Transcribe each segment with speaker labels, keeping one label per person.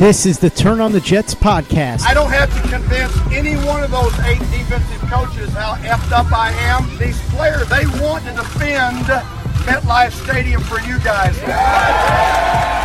Speaker 1: This is the Turn on the Jets podcast.
Speaker 2: I don't have to convince any one of those eight defensive coaches how effed up I am. These players, they want to defend MetLife Stadium for you guys.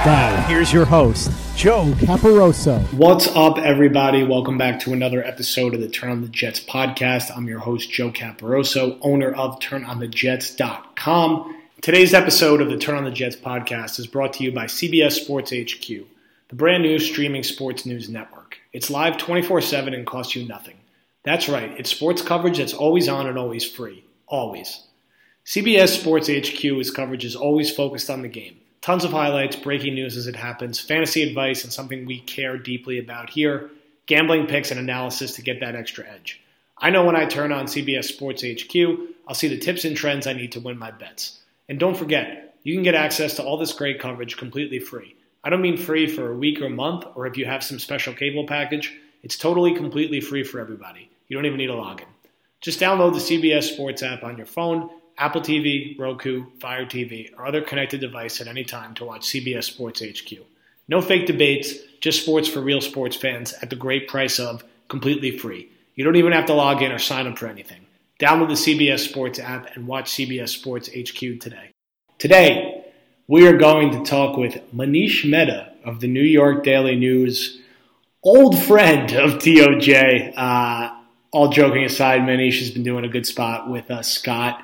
Speaker 1: Now, here's your host, Joe Caporoso.
Speaker 3: What's up, everybody? Welcome back to another episode of the Turn on the Jets podcast. I'm your host, Joe Caporoso, owner of TurnOnTheJets.com. Today's episode of the Turn on the Jets podcast is brought to you by CBS Sports HQ, the brand new streaming sports news network. It's live 24 7 and costs you nothing. That's right, it's sports coverage that's always on and always free. Always. CBS Sports HQ's coverage is always focused on the game. Tons of highlights, breaking news as it happens, fantasy advice, and something we care deeply about here gambling picks and analysis to get that extra edge. I know when I turn on CBS Sports HQ, I'll see the tips and trends I need to win my bets. And don't forget, you can get access to all this great coverage completely free. I don't mean free for a week or month, or if you have some special cable package, it's totally completely free for everybody. You don't even need a login. Just download the CBS Sports app on your phone Apple TV, Roku, Fire TV, or other connected device at any time to watch CBS Sports HQ. No fake debates, just sports for real sports fans at the great price of completely free. You don't even have to log in or sign up for anything. Download the CBS Sports app and watch CBS Sports HQ today. Today, we are going to talk with Manish Mehta of the New York Daily News, old friend of TOJ. Uh, all joking aside, Manish has been doing a good spot with uh, Scott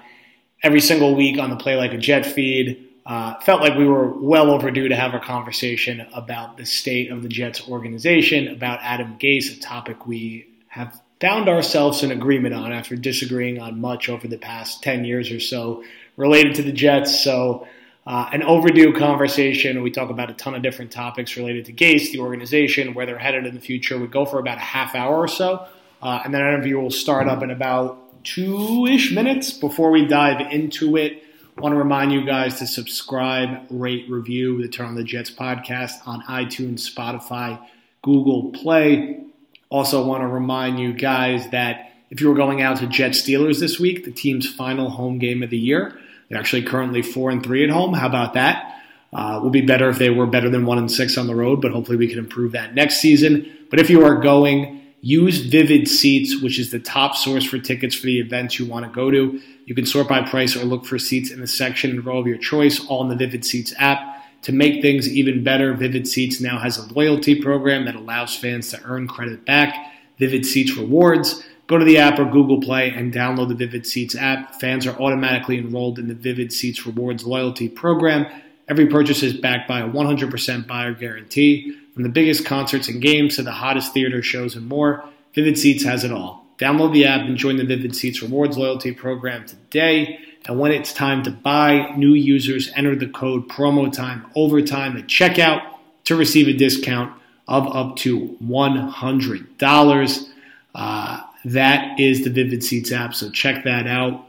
Speaker 3: every single week on the Play Like a Jet feed. Uh, felt like we were well overdue to have a conversation about the state of the Jets organization, about Adam Gase, a topic we have found ourselves in agreement on after disagreeing on much over the past 10 years or so related to the Jets. So, uh, an overdue conversation. We talk about a ton of different topics related to Gase, the organization, where they're headed in the future. We go for about a half hour or so, uh, and then our interview will start up in about two ish minutes before we dive into it. I want to remind you guys to subscribe, rate, review the Turn on the Jets podcast on iTunes, Spotify, Google Play. Also, want to remind you guys that if you were going out to Jet Steelers this week, the team's final home game of the year, they're actually currently four and three at home. How about that? Uh, would be better if they were better than one and six on the road, but hopefully we can improve that next season. But if you are going, Use Vivid Seats, which is the top source for tickets for the events you want to go to. You can sort by price or look for seats in the section and row of your choice, all in the Vivid Seats app. To make things even better, Vivid Seats now has a loyalty program that allows fans to earn credit back. Vivid Seats Rewards. Go to the app or Google Play and download the Vivid Seats app. Fans are automatically enrolled in the Vivid Seats Rewards loyalty program. Every purchase is backed by a 100% buyer guarantee. From the biggest concerts and games to the hottest theater shows and more, Vivid Seats has it all. Download the app and join the Vivid Seats Rewards loyalty program today. And when it's time to buy, new users enter the code promo time overtime at checkout to receive a discount of up to $100. Uh, that is the Vivid Seats app, so check that out.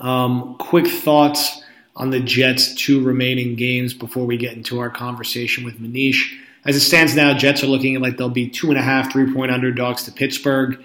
Speaker 3: Um, quick thoughts on the Jets' two remaining games before we get into our conversation with Manish. As it stands now, Jets are looking like they'll be two and a half, three point underdogs to Pittsburgh.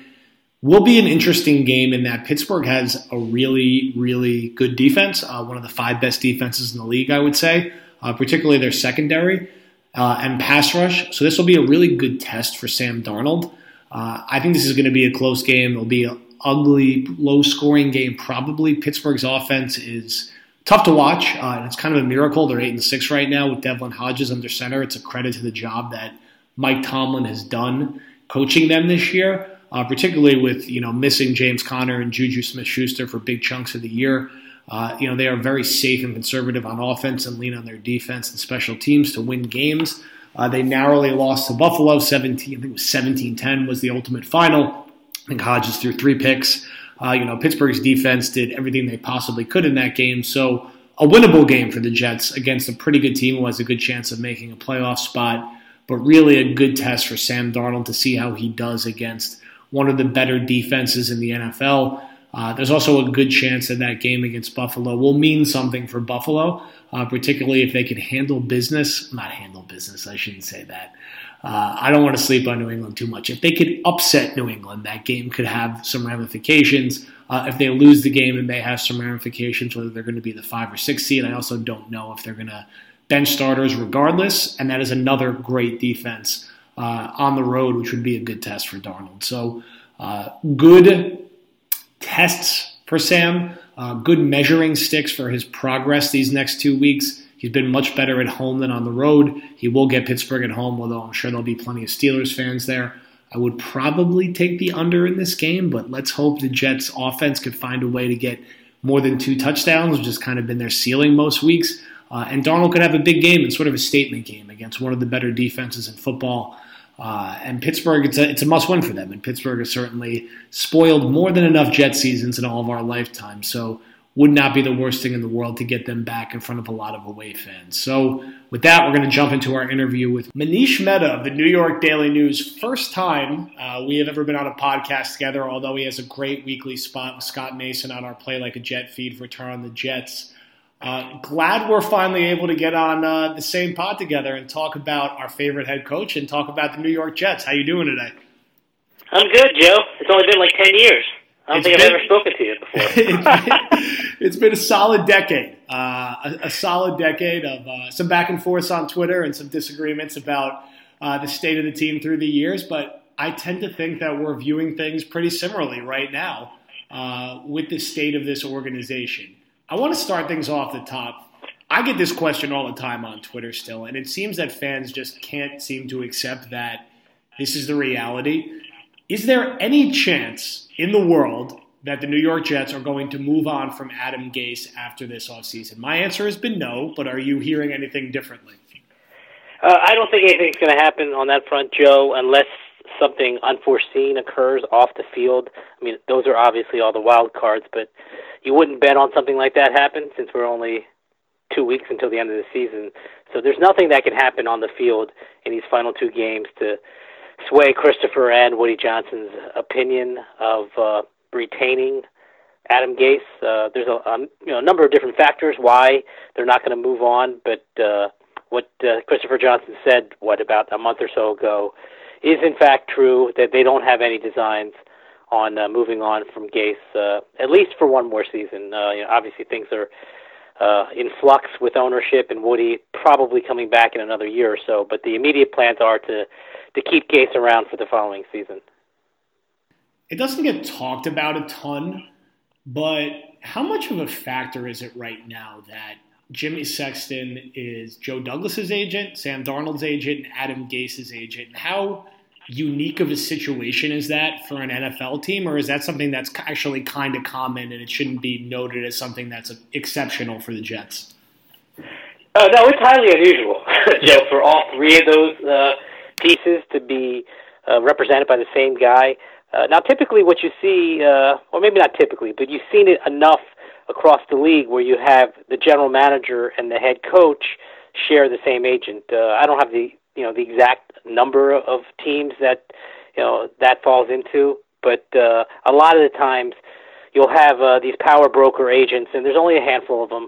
Speaker 3: Will be an interesting game in that Pittsburgh has a really, really good defense, uh, one of the five best defenses in the league, I would say, uh, particularly their secondary uh, and pass rush. So this will be a really good test for Sam Darnold. Uh, I think this is going to be a close game. It'll be an ugly, low scoring game, probably. Pittsburgh's offense is tough to watch. Uh, and it's kind of a miracle. They're eight and six right now with Devlin Hodges under center. It's a credit to the job that Mike Tomlin has done coaching them this year, uh, particularly with you know missing James Conner and Juju Smith-Schuster for big chunks of the year. Uh, you know they are very safe and conservative on offense and lean on their defense and special teams to win games. Uh, they narrowly lost to Buffalo 17. I think it was 17-10 was the ultimate final. I think Hodges threw three picks. Uh, you know, Pittsburgh's defense did everything they possibly could in that game. So a winnable game for the Jets against a pretty good team who has a good chance of making a playoff spot, but really a good test for Sam Darnold to see how he does against one of the better defenses in the NFL. Uh, there's also a good chance that that game against Buffalo will mean something for Buffalo, uh, particularly if they can handle business. Not handle business, I shouldn't say that. Uh, I don't want to sleep on New England too much. If they could upset New England, that game could have some ramifications. Uh, if they lose the game, it may have some ramifications, whether they're going to be the five or six seed. I also don't know if they're going to bench starters regardless, and that is another great defense uh, on the road, which would be a good test for Darnold. So, uh, good tests for Sam, uh, good measuring sticks for his progress these next two weeks. He's been much better at home than on the road. He will get Pittsburgh at home, although I'm sure there'll be plenty of Steelers fans there. I would probably take the under in this game, but let's hope the Jets offense could find a way to get more than two touchdowns, which has kind of been their ceiling most weeks. Uh, and Darnold could have a big game and sort of a statement game against one of the better defenses in football. Uh, and Pittsburgh, it's a, it's a must win for them. And Pittsburgh has certainly spoiled more than enough Jet seasons in all of our lifetime. So would not be the worst thing in the world to get them back in front of a lot of away fans. So, with that, we're going to jump into our interview with Manish Mehta of the New York Daily News. First time uh, we have ever been on a podcast together, although he has a great weekly spot with Scott Mason on our Play Like a Jet feed for Turn on the Jets. Uh, glad we're finally able to get on uh, the same pod together and talk about our favorite head coach and talk about the New York Jets. How you doing today?
Speaker 4: I'm good, Joe. It's only been like ten years. I don't
Speaker 3: It's
Speaker 4: think
Speaker 3: been-
Speaker 4: I've ever spoken to you before.
Speaker 3: it's been a solid decade, uh, a, a solid decade of uh, some back and forths on Twitter and some disagreements about uh, the state of the team through the years. But I tend to think that we're viewing things pretty similarly right now uh, with the state of this organization. I want to start things off the top. I get this question all the time on Twitter still, and it seems that fans just can't seem to accept that this is the reality. Is there any chance in the world that the New York Jets are going to move on from Adam Gase after this offseason? My answer has been no, but are you hearing anything differently?
Speaker 4: uh, I don't think anything's going to happen on that front, Joe, unless something unforeseen occurs off the field. I mean, those are obviously all the wild cards, but you wouldn't bet on something like that happen since we're only two weeks until the end of the season. So there's nothing that can happen on the field in these final two games to sway Christopher and Woody Johnson's opinion of uh, retaining Adam Gase. Uh, there's a, um, you know a number of different factors why they're not going to move on, but uh, what uh, Christopher Johnson said, what about a month or so ago, is in fact true that they don't have any designs on uh, moving on from Gase, uh, at least for one more season. Uh, you know, obviously, things are uh, in flux with ownership and Woody probably coming back in another year or so. But the immediate plans are to to keep Gase around for the following season.
Speaker 3: It doesn't get talked about a ton, but how much of a factor is it right now that Jimmy Sexton is Joe Douglas's agent, Sam Darnold's agent, and Adam Gase's agent? How unique of a situation is that for an NFL team, or is that something that's actually kind of common and it shouldn't be noted as something that's exceptional for the Jets?
Speaker 4: Uh, no, it's highly unusual, for all three of those uh, pieces to be uh, represented by the same guy. Uh, now, typically, what you see, uh, or maybe not typically, but you've seen it enough across the league where you have the general manager and the head coach share the same agent. Uh, I don't have the you know the exact number of teams that you know that falls into, but uh, a lot of the times you'll have uh, these power broker agents, and there's only a handful of them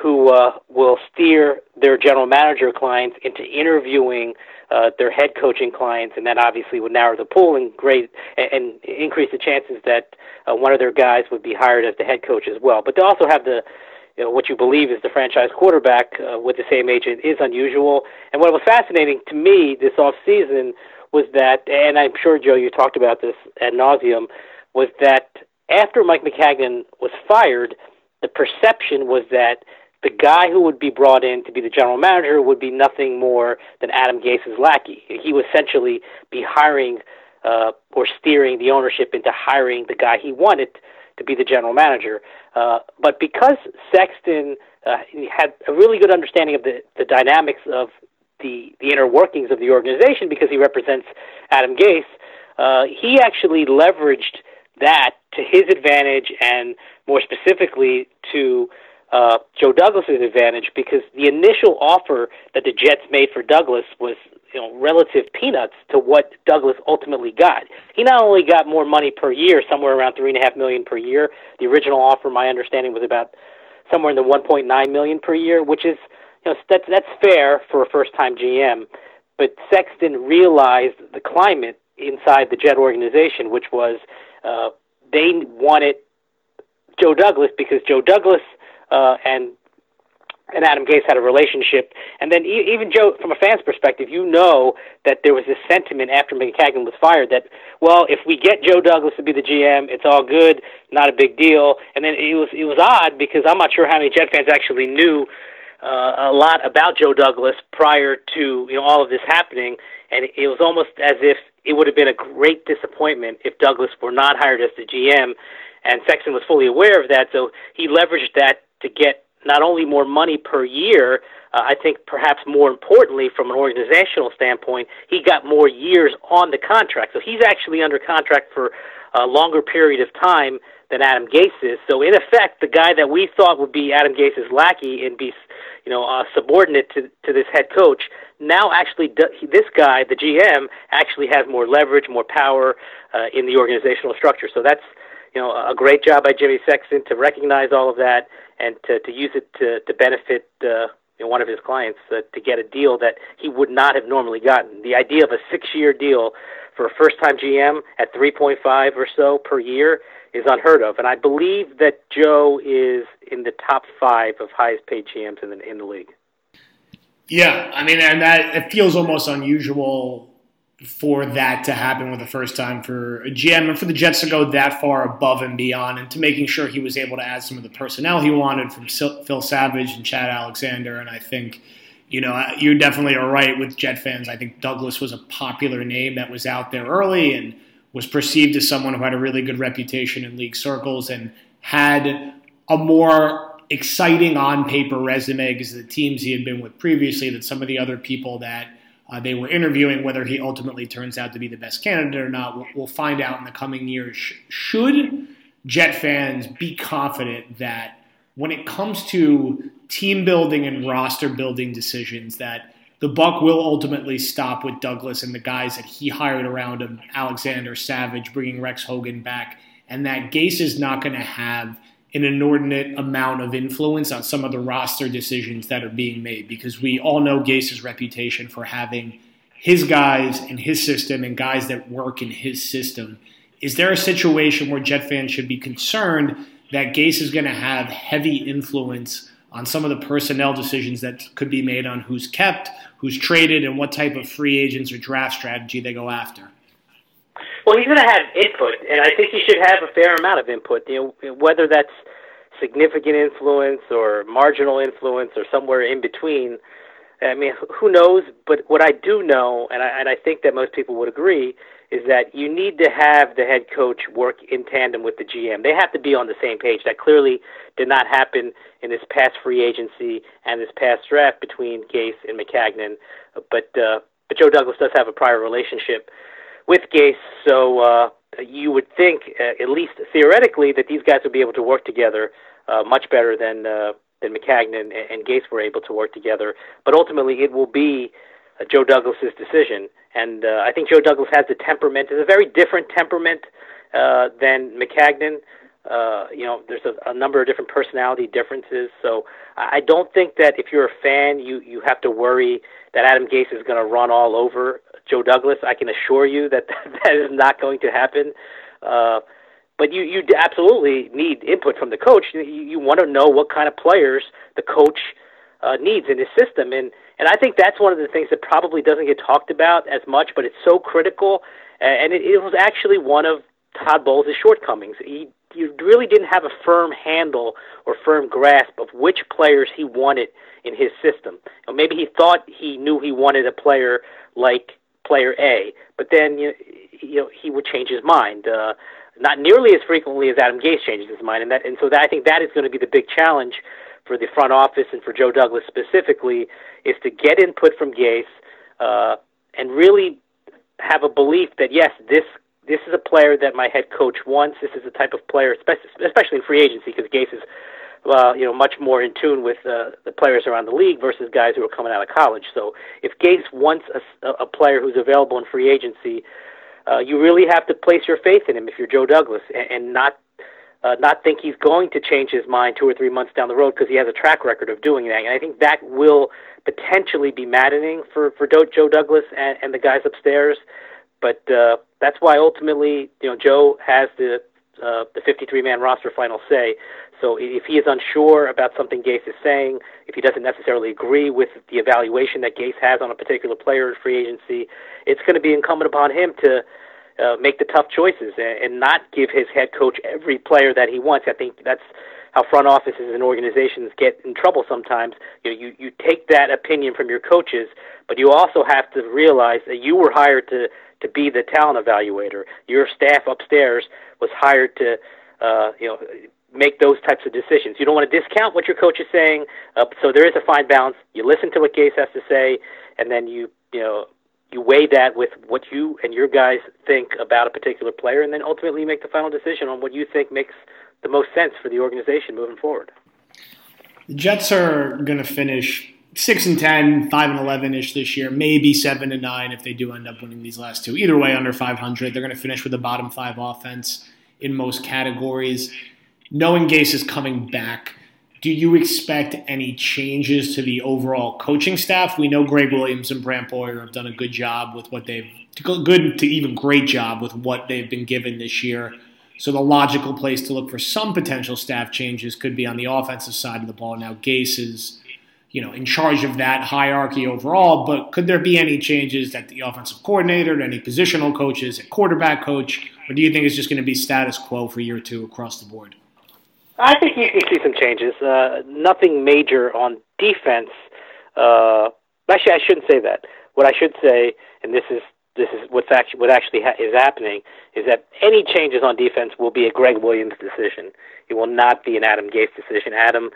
Speaker 4: who uh, will steer their general manager clients into interviewing uh, their head coaching clients, and that obviously would narrow the pool and great and, and increase the chances that uh, one of their guys would be hired as the head coach as well. But they also have the you know, what you believe is the franchise quarterback uh, with the same agent is unusual. And what was fascinating to me this off season was that, and I'm sure Joe, you talked about this ad nauseum, was that after Mike Maccagnan was fired, the perception was that the guy who would be brought in to be the general manager would be nothing more than Adam Gase's lackey. He would essentially be hiring uh, or steering the ownership into hiring the guy he wanted to be the general manager. Uh, but because Sexton uh, had a really good understanding of the, the dynamics of the, the inner workings of the organization because he represents Adam Gase, uh, he actually leveraged that to his advantage and more specifically to uh, Joe Douglas's advantage because the initial offer that the Jets made for Douglas was you know relative peanuts to what Douglas ultimately got. He not only got more money per year, somewhere around three and a half million per year. The original offer, my understanding, was about somewhere in the 1.9 million per year, which is you know that's that's fair for a first-time GM. But Sexton realized the climate inside the Jet organization, which was uh, they wanted Joe Douglas because Joe Douglas uh, and and Adam Gase had a relationship. And then even Joe, from a fan's perspective, you know that there was this sentiment after Maccagnan was fired that, well, if we get Joe Douglas to be the GM, it's all good, not a big deal. And then it was it was odd because I'm not sure how many Jet fans actually knew uh, a lot about Joe Douglas prior to you know all of this happening, and it was almost as if it would have been a great disappointment if Douglas were not hired as the GM. And Sexton was fully aware of that, so he leveraged that to get not only more money per year, uh, I think perhaps more importantly from an organizational standpoint, he got more years on the contract. So he's actually under contract for a longer period of time than Adam Gase is. So in effect, the guy that we thought would be Adam Gase's lackey and be, you know, uh, subordinate to to this head coach, now actually do, this guy, the GM, actually has more leverage, more power uh, in the organizational structure. So that's you know a great job by Jimmy Sexton to recognize all of that and to, to use it to, to benefit uh, you know, one of his clients uh, to get a deal that he would not have normally gotten. The idea of a six-year deal for a first-time GM at 3.5 or so per year is unheard of, and I believe that Joe is in the top five of highest-paid GMs in the in the league.
Speaker 3: Yeah, I mean, and that it feels almost unusual for that to happen with the first time for a GM and for the Jets to go that far above and beyond and to making sure he was able to add some of the personnel he wanted from Phil Savage and Chad Alexander. And I think, you know, you definitely are right with Jet fans. I think Douglas was a popular name that was out there early and was perceived as someone who had a really good reputation in league circles and had a more exciting on paper resume because the teams he had been with previously than some of the other people that uh, they were interviewing whether he ultimately turns out to be the best candidate or not. We'll, we'll find out in the coming years. Should Jet fans be confident that when it comes to team building and roster building decisions, that the buck will ultimately stop with Douglas and the guys that he hired around him, Alexander Savage, bringing Rex Hogan back, and that Gase is not going to have an inordinate amount of influence on some of the roster decisions that are being made because we all know Gase's reputation for having his guys in his system and guys that work in his system. Is there a situation where Jet fans should be concerned that Gase is going to have heavy influence on some of the personnel decisions that could be made on who's kept, who's traded, and what type of free agents or draft strategy they go after?
Speaker 4: Well, he's going to have input, and I think he should have a fair amount of input. You know, whether that's significant influence or marginal influence or somewhere in between. I mean, who knows? But what I do know, and I, and I think that most people would agree, is that you need to have the head coach work in tandem with the GM. They have to be on the same page. That clearly did not happen in this past free agency and this past draft between Gase and Maccagnan. But uh, but Joe Douglas does have a prior relationship with Gase, so uh, you would think, uh, at least theoretically, that these guys would be able to work together uh, much better than uh, than Maccagnan and, and Gase were able to work together. But ultimately, it will be uh, Joe Douglas's decision, and uh, I think Joe Douglas has the temperament. It's a very different temperament uh, than Maccagnan. Uh, you know, there's a, a number of different personality differences. So I don't think that if you're a fan, you you have to worry that Adam Gase is going to run all over Joe Douglas. I can assure you that that is not going to happen. Uh, but you you absolutely need input from the coach. You, you want to know what kind of players the coach uh, needs in his system, and and I think that's one of the things that probably doesn't get talked about as much, but it's so critical. And it, it was actually one of Todd Bowles' shortcomings. He he really didn't have a firm handle or firm grasp of which players he wanted in his system. Or maybe he thought he knew he wanted a player like player A, but then you know, you know he would change his mind. Uh, not nearly as frequently as Adam Gase changes his mind, and that and so that, I think that is going to be the big challenge for the front office and for Joe Douglas specifically is to get input from Gase uh, and really have a belief that yes, this this is a player that my head coach wants. This is the type of player, especially in free agency, because Gase is uh, you know, much more in tune with uh, the players around the league versus guys who are coming out of college. So if Gase wants a, a player who's available in free agency, uh, you really have to place your faith in him if you're Joe Douglas and, and not uh, not think he's going to change his mind two or three months down the road because he has a track record of doing that. And I think that will potentially be maddening for for Joe Douglas and, and the guys upstairs. But uh, that's why ultimately, you know, Joe has the uh, the 53-man roster final say. So if he is unsure about something Gase is saying, if he doesn't necessarily agree with the evaluation that Gase has on a particular player in free agency, it's going to be incumbent upon him to uh, make the tough choices and, and not give his head coach every player that he wants. I think that's how front offices and organizations get in trouble sometimes. You know, you you take that opinion from your coaches, but you also have to realize that you were hired to to be the talent evaluator. Your staff upstairs was hired to, uh, you know, make those types of decisions. You don't want to discount what your coach is saying. Uh, so there is a fine balance. You listen to what Gase has to say, and then you, you know, you weigh that with what you and your guys think about a particular player, and then ultimately make the final decision on what you think makes the most sense for the organization moving forward.
Speaker 3: The Jets are going to finish six and 10, 5 and 11 ish this year, maybe seven and nine if they do end up winning these last two. Either way, under 500, they're going to finish with a bottom five offense in most categories. Knowing Gase is coming back, do you expect any changes to the overall coaching staff? We know Gregg Williams and Brant Boyer have done a good job with what they've good to even great job with what they've been given this year. So the logical place to look for some potential staff changes could be on the offensive side of the ball. Now Gase is you know, in charge of that hierarchy overall. But could there be any changes at the offensive coordinator, any positional coaches, at quarterback coach, or do you think it's just going to be status quo for year two across the board?
Speaker 4: I think you can see some changes. Uh, nothing major on defense. Uh, actually, I shouldn't say that. What I should say, and this is this is what's actually what actually ha- is happening, is that any changes on defense will be a Gregg Williams decision. It will not be an Adam Gase decision. Adam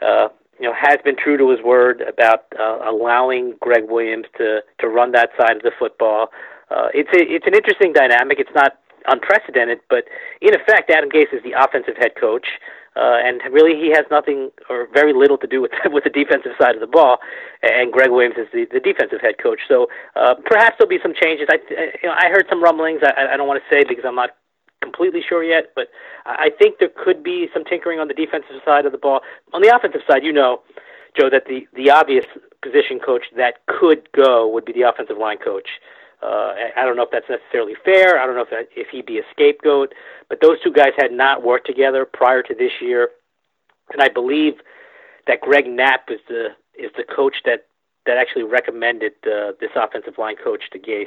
Speaker 4: uh, you know, has been true to his word about uh, allowing Gregg Williams to to run that side of the football. Uh, it's a, it's an interesting dynamic. It's not unprecedented, but in effect, Adam Gase is the offensive head coach, uh, and really he has nothing or very little to do with with the defensive side of the ball. And Gregg Williams is the, the defensive head coach. So uh, perhaps there'll be some changes. I you know I heard some rumblings. I, I don't want to say because I'm not completely sure yet, but I think there could be some tinkering on the defensive side of the ball. On the offensive side, you know, Joe, that the the obvious position coach that could go would be the offensive line coach. Uh, I don't know if that's necessarily fair. I don't know if that, if he'd be a scapegoat, but those two guys had not worked together prior to this year, and I believe that Greg Knapp is the is the coach that that actually recommended uh, this offensive line coach to Gase.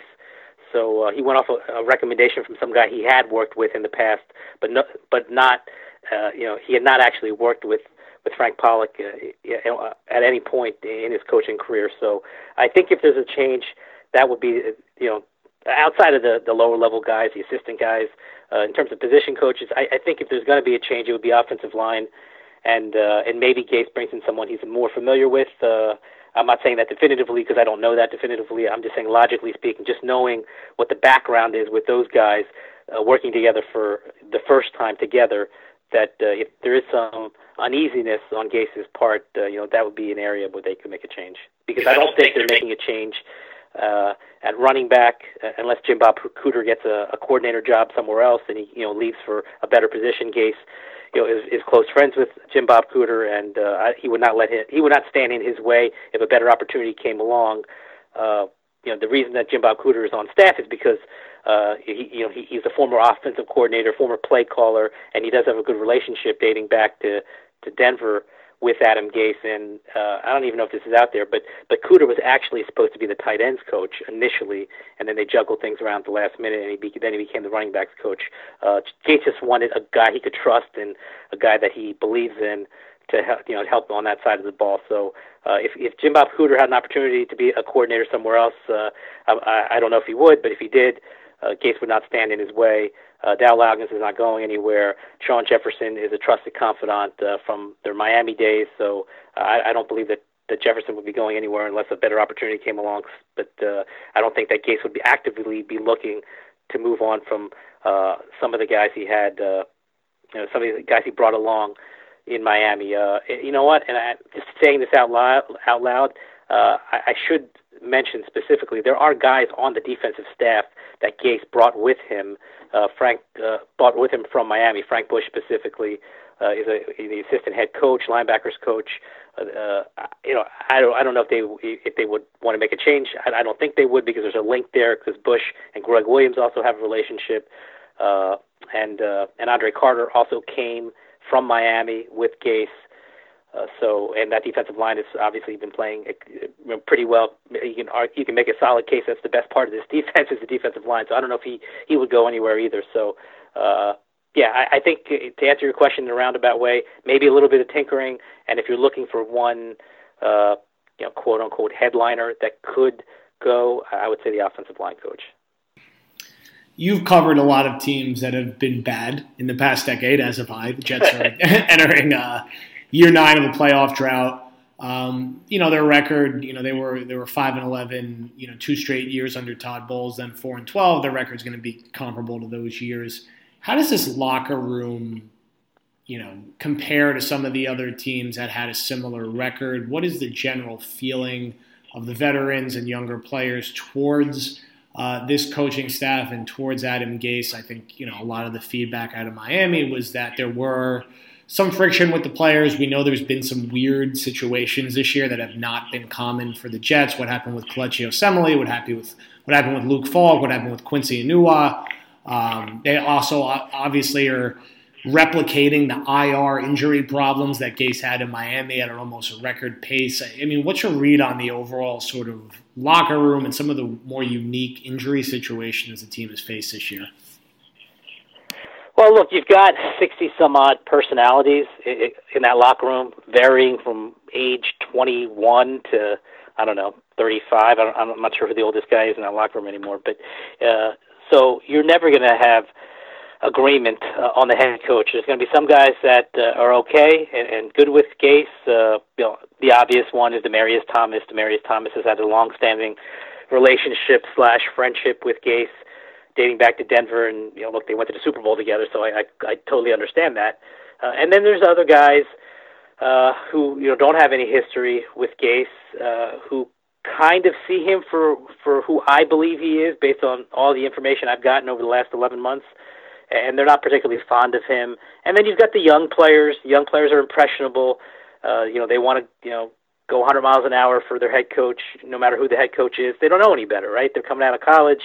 Speaker 4: So uh, he went off a, a recommendation from some guy he had worked with in the past, but no, but not, uh, you know, he had not actually worked with with Frank Pollack uh, uh, at any point in his coaching career. So I think if there's a change, that would be, you know, outside of the the lower level guys, the assistant guys, uh, in terms of position coaches. I, I think if there's going to be a change, it would be offensive line, and uh, and maybe Gase brings in someone he's more familiar with. Uh, I'm not saying that definitively because I don't know that definitively. I'm just saying logically speaking, just knowing what the background is with those guys uh, working together for the first time together, that uh, if there is some uneasiness on Gase's part, uh, you know, that would be an area where they could make a change. Because I don't think they're making a change uh, at running back uh, unless Jim Bob Cooter gets a, a coordinator job somewhere else and he, you know, leaves for a better position. Gase you know, is, is close friends with Jim Bob Cooter, and uh, he would not let him. He would not stand in his way if a better opportunity came along. Uh, you know, the reason that Jim Bob Cooter is on staff is because uh, he, you know, he, he's a former offensive coordinator, former play caller, and he does have a good relationship dating back to to Denver with Adam Gase, and uh, I don't even know if this is out there, but but Cooter was actually supposed to be the tight ends coach initially, and then they juggled things around at the last minute, and he be, then he became the running backs coach. Uh, Gase just wanted a guy he could trust and a guy that he believes in to help you know help on that side of the ball. So uh, if if Jim Bob Cooter had an opportunity to be a coordinator somewhere else, uh, I, I don't know if he would, but if he did, uh, Gase would not stand in his way. Uh, Dow Loggains is not going anywhere. Shawn Jefferson is a trusted confidant uh, from their Miami days, so uh, I, I don't believe that, that Jefferson would be going anywhere unless a better opportunity came along. But uh, I don't think that Gase would be actively be looking to move on from uh, some of the guys he had, uh, you know, some of the guys he brought along in Miami. Uh, you know what? And I, just saying this out loud, out loud, uh, I, I should mention specifically there are guys on the defensive staff that Gase brought with him. Uh, Frank uh, brought with him from Miami. Frank Bush specifically uh, is a the assistant head coach, linebackers coach. Uh, uh, you know, I don't I don't know if they if they would want to make a change. I, I don't think they would because there's a link there because Bush and Gregg Williams also have a relationship. uh, and uh, and Andre Carter also came from Miami with Gase. Uh, so, and that defensive line has obviously been playing uh, pretty well. You can you can make a solid case that's the best part of this defense is the defensive line. So I don't know if he he would go anywhere either. So, uh, yeah, I, I think to answer your question in a roundabout way, maybe a little bit of tinkering, and if you're looking for one, uh, you know, quote unquote headliner that could go, I would say the offensive line coach.
Speaker 3: You've covered a lot of teams that have been bad in the past decade, as have I. The Jets are entering uh, year nine of the playoff drought. Um, you know their record. You know they were they were five and eleven. You know two straight years under Todd Bowles, then four and twelve. Their record's going to be comparable to those years. How does this locker room, you know, compare to some of the other teams that had a similar record? What is the general feeling of the veterans and younger players towards uh, this coaching staff and towards Adam Gase? I think you know a lot of the feedback out of Miami was that there were some friction with the players. We know there's been some weird situations this year that have not been common for the Jets. What happened with Kelechi Osemele? What happened with what happened with Luke Falk? What happened with Quincy Enunwa? Um, they also obviously are replicating the IR injury problems that Gase had in Miami at an almost record pace. I mean, what's your read on the overall sort of locker room and some of the more unique injury situations the team has faced this year?
Speaker 4: Well, look, you've got 60 some odd personalities in that locker room, varying from age 21 to, I don't know, 35. I'm not sure who the oldest guy is in that locker room anymore. But uh, so you're never going to have agreement uh, on the head coach. There's going to be some guys that uh, are okay and, and good with Gase. Uh, you know, the obvious one is Demaryius Thomas. Demaryius Thomas has had a long-standing relationship slash friendship with Gase dating back to Denver, and you know, look, they went to the Super Bowl together, so I I, I totally understand that. Uh, and then there's other guys uh, who you know don't have any history with Gase, uh, who kind of see him for for who I believe he is, based on all the information I've gotten over the last 11 months. And they're not particularly fond of him. And then you've got the young players. Young players are impressionable. Uh, you know, they want to, you know, go 100 miles an hour for their head coach, no matter who the head coach is. They don't know any better, right? They're coming out of college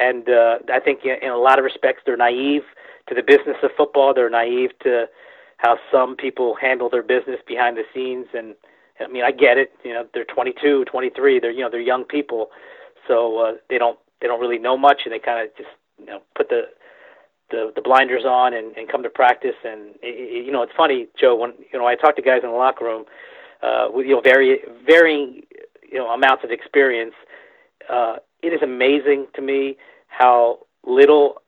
Speaker 4: and uh, I think in, a lot of respects they're naive to the business of football. They're naive to how some people handle their business behind the scenes. And I mean, I get it. You know, they're 22, 23. They're you know they're young people, so uh, they don't they don't really know much, and they kind of just you know put the the, the blinders on and, and come to practice. And it, you know, it's funny, Joe. When you know I talk to guys in the locker room uh, with you know very varying you know amounts of experience. Uh, it is amazing to me how little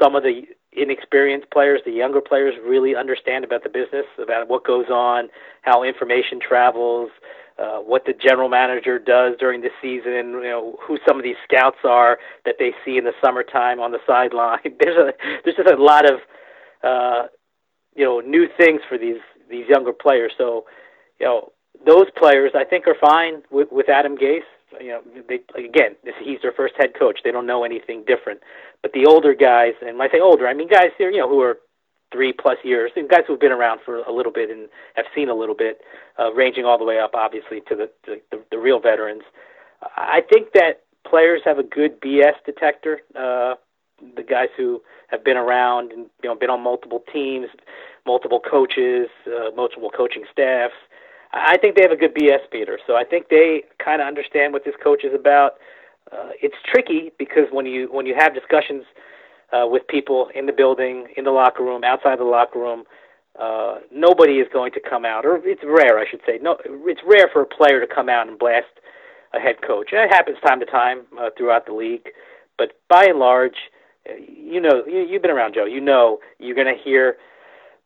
Speaker 4: some of the inexperienced players, the younger players, really understand about the business, about what goes on, how information travels, uh, what the general manager does during the season, you know, who some of these scouts are that they see in the summertime on the sideline. There's a there's just a lot of uh, you know new things for these these younger players. So you know those players I think are fine with, with Adam Gase you know, they again, this, he's their first head coach. They don't know anything different. But the older guys, and when I say older, I mean guys here, you know, who are three plus years, and guys who've been around for a little bit and have seen a little bit, uh, ranging all the way up, obviously, to the, the the, the real veterans. I think that players have a good BS detector. Uh, the guys who have been around and you know been on multiple teams, multiple coaches, uh, multiple coaching staffs. I think they have a good BS meter, so I think they kind of understand what this coach is about. Uh, it's tricky because when you when you have discussions uh, with people in the building, in the locker room, outside the locker room, uh, nobody is going to come out, or it's rare, I should say. No, it's rare for a player to come out and blast a head coach. And it happens time to time uh, throughout the league, but by and large, uh, you know, you, you've been around Joe. You know, you're going to hear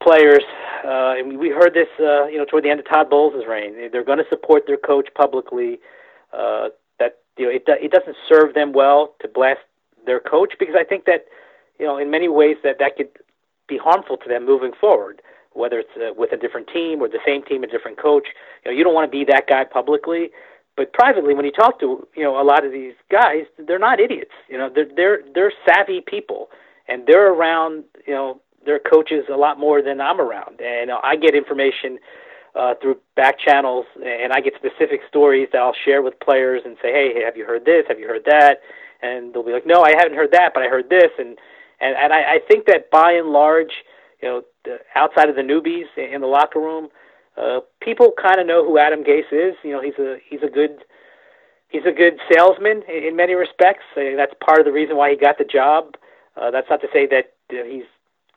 Speaker 4: players, uh, and we heard this, uh, you know, toward the end of Todd Bowles' reign. They're going to support their coach publicly. Uh, that you know, it it doesn't serve them well to blast their coach because I think that, you know, in many ways that that could be harmful to them moving forward. Whether it's uh, with a different team or the same team, a different coach, you know, you don't want to be that guy publicly. But privately, when you talk to you know a lot of these guys, they're not idiots. You know, they're they're they're savvy people, and they're around you know their coaches a lot more than I'm around, and I get information uh, through back channels, and I get specific stories that I'll share with players and say, hey, have you heard this? Have you heard that? And they'll be like, no, I haven't heard that, but I heard this, and and and I, I think that by and large, you know, the, outside of the newbies in the locker room, uh, people kind of know who Adam Gase is. You know, he's a he's a good he's a good salesman in, in many respects. Uh, that's part of the reason why he got the job. Uh, that's not to say that uh, he's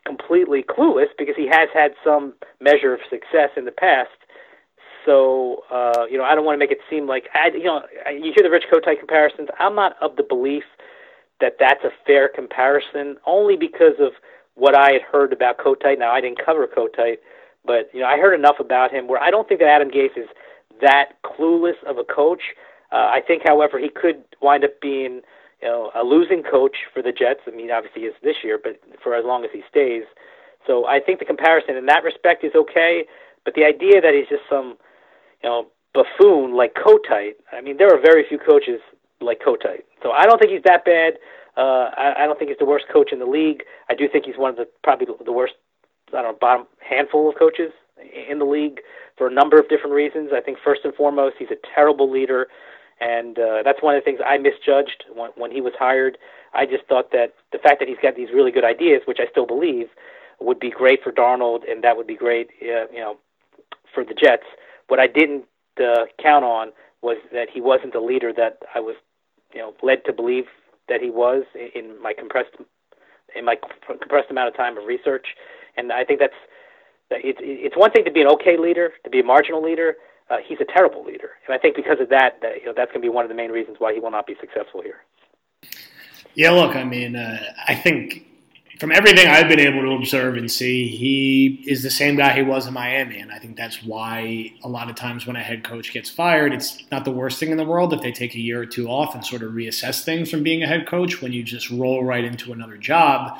Speaker 4: completely clueless because he has had some measure of success in the past. So uh, you know, I don't want to make it seem like I, you know you hear the Rich Kotite comparisons. I'm not of the belief that that's a fair comparison, only because of what I had heard about Kotite. Now I didn't cover Kotite, but you know I heard enough about him where I don't think that Adam Gase is that clueless of a coach. Uh, I think, however, he could wind up being you know a losing coach for the Jets. I mean, obviously is this year, but for as long as he stays. So I think the comparison in that respect is okay. But the idea that he's just some you know buffoon like Kotite. I mean, there are very few coaches like Kotite. So I don't think he's that bad. Uh, I, I don't think he's the worst coach in the league. I do think he's one of the probably the worst. I don't know, bottom handful of coaches in the league for a number of different reasons. I think first and foremost, he's a terrible leader, and uh, that's one of the things I misjudged when, when he was hired. I just thought that the fact that he's got these really good ideas, which I still believe, would be great for Darnold, and that would be great, uh, you know, for the Jets. What I didn't uh, count on was that he wasn't the leader that I was, you know, led to believe that he was in my compressed in my compressed amount of time of research. And I think that's it's it's one thing to be an okay leader, to be a marginal leader. Uh, he's a terrible leader, and I think because of that, that you know, that's going to be one of the main reasons why he will not be successful here.
Speaker 3: Yeah, look, I mean, uh, I think from everything I've been able to observe and see, he is the same guy he was in Miami. And I think that's why a lot of times when a head coach gets fired, it's not the worst thing in the world if they take a year or two off and sort of reassess things from being a head coach. When you just roll right into another job,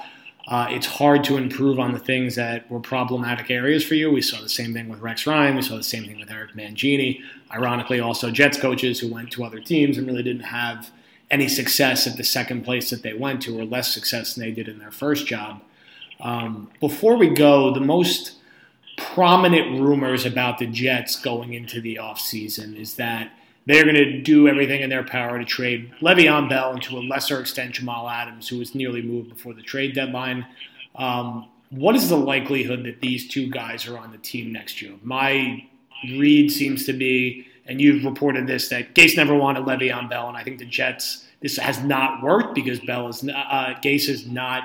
Speaker 3: uh, it's hard to improve on the things that were problematic areas for you. We saw the same thing with Rex Ryan. We saw the same thing with Eric Mangini. Ironically, also Jets coaches who went to other teams and really didn't have – any success at the second place that they went to, or less success than they did in their first job. Um, before we go, the most prominent rumors about the Jets going into the offseason is that they're going to do everything in their power to trade Le'Veon Bell and to a lesser extent Jamal Adams, who was nearly moved before the trade deadline. Um, what is the likelihood that these two guys are on the team next year? My read seems to be and you've reported this that Gase never wanted Le'Veon Bell, and I think the Jets this has not worked because Bell is uh, Gase has not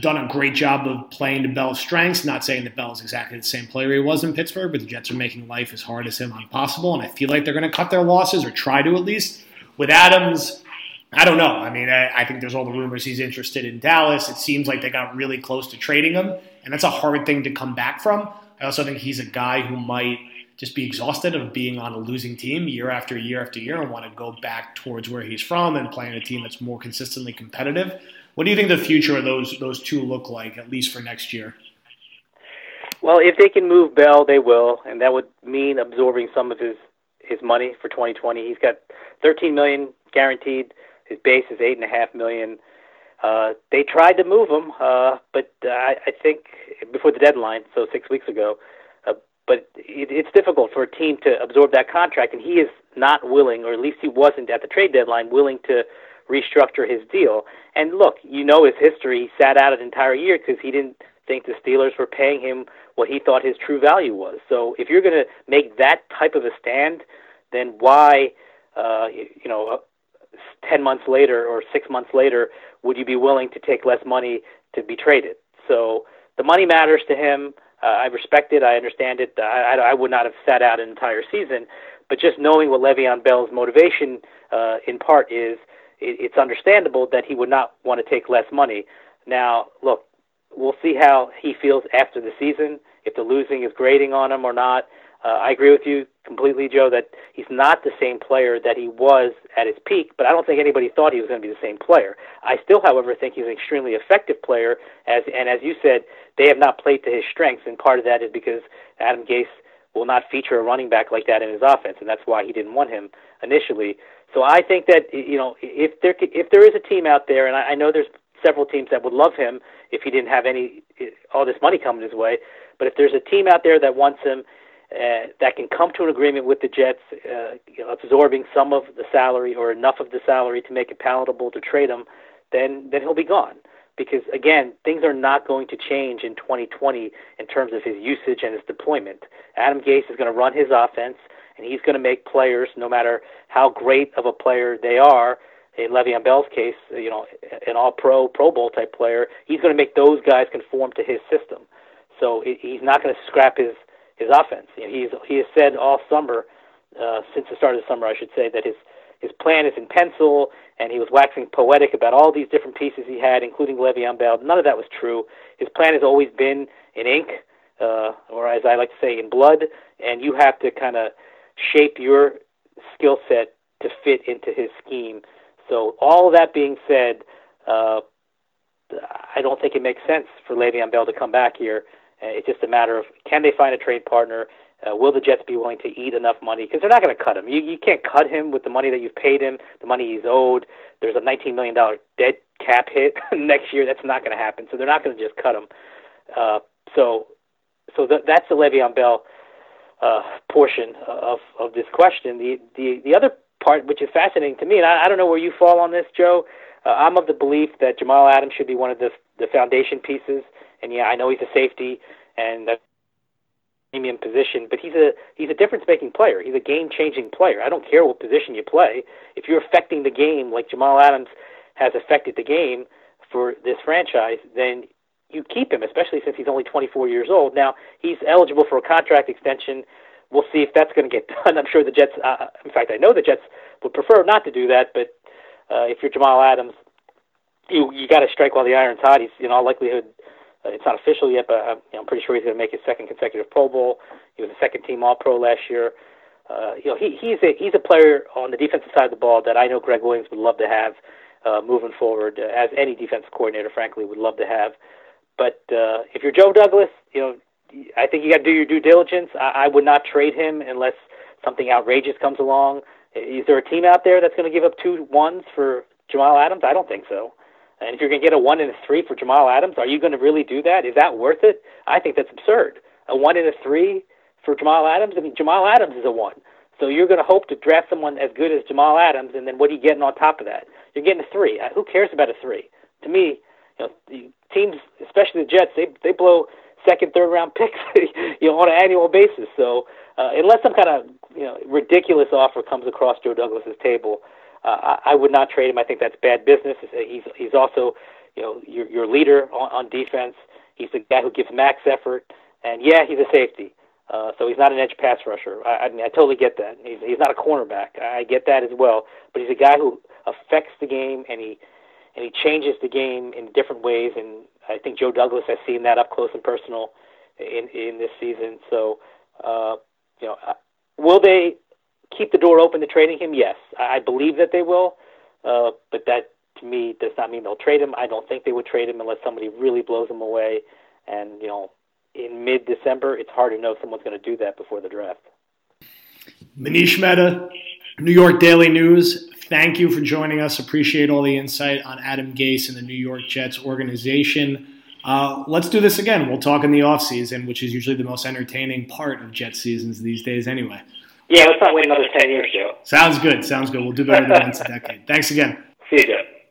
Speaker 3: done a great job of playing to Bell's strengths. Not saying that Bell is exactly the same player he was in Pittsburgh, but the Jets are making life as hard as him possible, and I feel like they're going to cut their losses or try to at least. With Adams, I don't know. I mean, I, I, think there's all the rumors he's interested in Dallas. It seems like they got really close to trading him, and that's a hard thing to come back from. I also think he's a guy who might just be exhausted of being on a losing team year after year after year and want to go back towards where he's from and playing a team that's more consistently competitive. What do you think the future of those those two look like, at least for next year?
Speaker 4: Well, if they can move Bell, they will, and that would mean absorbing some of his his money for 2020. He's got 13 million guaranteed. His base is eight and a half million. Uh, they tried to move him, uh, but uh, I think before the deadline, so six weeks ago, but it, it's difficult for a team to absorb that contract, and he is not willing, or at least he wasn't at the trade deadline, willing to restructure his deal. And look, you know his history. He sat out an entire year because he didn't think the Steelers were paying him what he thought his true value was. So if you're going to make that type of a stand, then why, uh, you know, uh, ten months later or six months later, would you be willing to take less money to be traded? So the money matters to him. Uh, I respect it. I understand it. I, I, I would not have sat out an entire season, but just knowing what Le'Veon Bell's motivation, uh, in part, is, it, it's understandable that he would not want to take less money. Now, look, we'll see how he feels after the season. If the losing is grating on him or not. Uh, I agree with you completely, Joe, that he's not the same player that he was at his peak, but I don't think anybody thought he was going to be the same player. I still, however, think he's an extremely effective player, as and as you said, they have not played to his strengths, and part of that is because Adam Gase will not feature a running back like that in his offense, and that's why he didn't want him initially. So I think that you know if there if there is a team out there, and I, I know there's several teams that would love him if he didn't have any all this money coming his way, but if there's a team out there that wants him uh, that can come to an agreement with the Jets, uh, you know, absorbing some of the salary or enough of the salary to make it palatable to trade him, then then he'll be gone. because again, things are not going to change in 2020 in terms of his usage and his deployment. Adam Gase is going to run his offense, and he's going to make players, no matter how great of a player they are. In Le'Veon Bell's case, you know, an All-Pro, Pro Bowl type player, he's going to make those guys conform to his system. So he's not going to scrap his his offense. You know, he's he has said all summer, uh, since the start of the summer, I should say, that his his plan is in pencil, and he was waxing poetic about all these different pieces he had, including Le'Veon Bell. None of that was true. His plan has always been in ink, uh, or as I like to say, in blood, and you have to kind of shape your skill set to fit into his scheme. So all that being said, uh, I don't think it makes sense for Le'Veon Bell to come back here. Uh, it's just a matter of can they find a trade partner uh, will the Jets be willing to eat enough money? Because they're not going to cut him. You you can't cut him with the money that you've paid him, the money he's owed. There's a 19 million dollar dead cap hit next year. That's not going to happen. So they're not going to just cut him. Uh, so so th- that's the Le'Veon Bell uh, portion of of this question. The the the other part, which is fascinating to me, and I, I don't know where you fall on this, Joe. Uh, I'm of the belief that Jamal Adams should be one of the the foundation pieces. And yeah, I know he's a safety, and that premium position, but he's a he's a difference making player. He's a game changing player. I don't care what position you play. If you're affecting the game like Jamal Adams has affected the game for this franchise, then you keep him, especially since he's only 24 years old. Now he's eligible for a contract extension. We'll see if that's going to get done. I'm sure the Jets. Uh, in fact, I know the Jets would prefer not to do that. But uh, if you're Jamal Adams, you you got to strike while the iron's hot. He's in all likelihood uh, it's not official yet, but I'm, you know, I'm pretty sure he's going to make his second consecutive Pro Bowl. He was a second team All Pro last year. Uh, you know, he, he's a he's a player on the defensive side of the ball that I know Gregg Williams would love to have uh, moving forward, uh, as any defensive coordinator, frankly, would love to have. But uh, if you're Joe Douglas, you know, I think you got to do your due diligence. I, I would not trade him unless something outrageous comes along. Is there a team out there that's going to give up two ones for Jamal Adams? I don't think so. And if you're going to get a one and a three for Jamal Adams, are you going to really do that? Is that worth it? I think that's absurd. A one and a three for Jamal Adams. I mean, Jamal Adams is a one. So you're going to hope to draft someone as good as Jamal Adams, and then what are you getting on top of that? You're getting a three. Uh, who cares about a three? To me, you know, teams, especially the Jets, they they blow second, third round picks, you know, on an annual basis. So uh, unless some kind of you know ridiculous offer comes across Joe Douglas's table, uh, I, I would not trade him. I think that's bad business. He's he's also you know your your leader on, on defense. He's the guy who gives max effort, and yeah, he's a safety. Uh, so he's not an edge pass rusher. I, I mean, I totally get that. He's he's not a cornerback. I get that as well. But he's a guy who affects the game, and he and he changes the game in different ways. And I think Joe Douglas has seen that up close and personal in in this season. So, uh, you know, uh, will they keep the door open to trading him? Yes, I believe that they will, uh, but that to me does not mean they'll trade him. I don't think they would trade him unless somebody really blows him away. And you know, in mid-December, it's hard to know if someone's going to do that before the draft.
Speaker 3: Manish Mehta, New York Daily News. Thank you for joining us. Appreciate all the insight on Adam Gase and the New York Jets organization. Uh, let's do this again. We'll talk in the offseason, which is usually the most entertaining part of Jet seasons these days, anyway.
Speaker 4: Yeah, let's not wait another 10 years, Joe.
Speaker 3: Sounds good. Sounds good. We'll do better than once a decade. Thanks again.
Speaker 4: See you, Joe.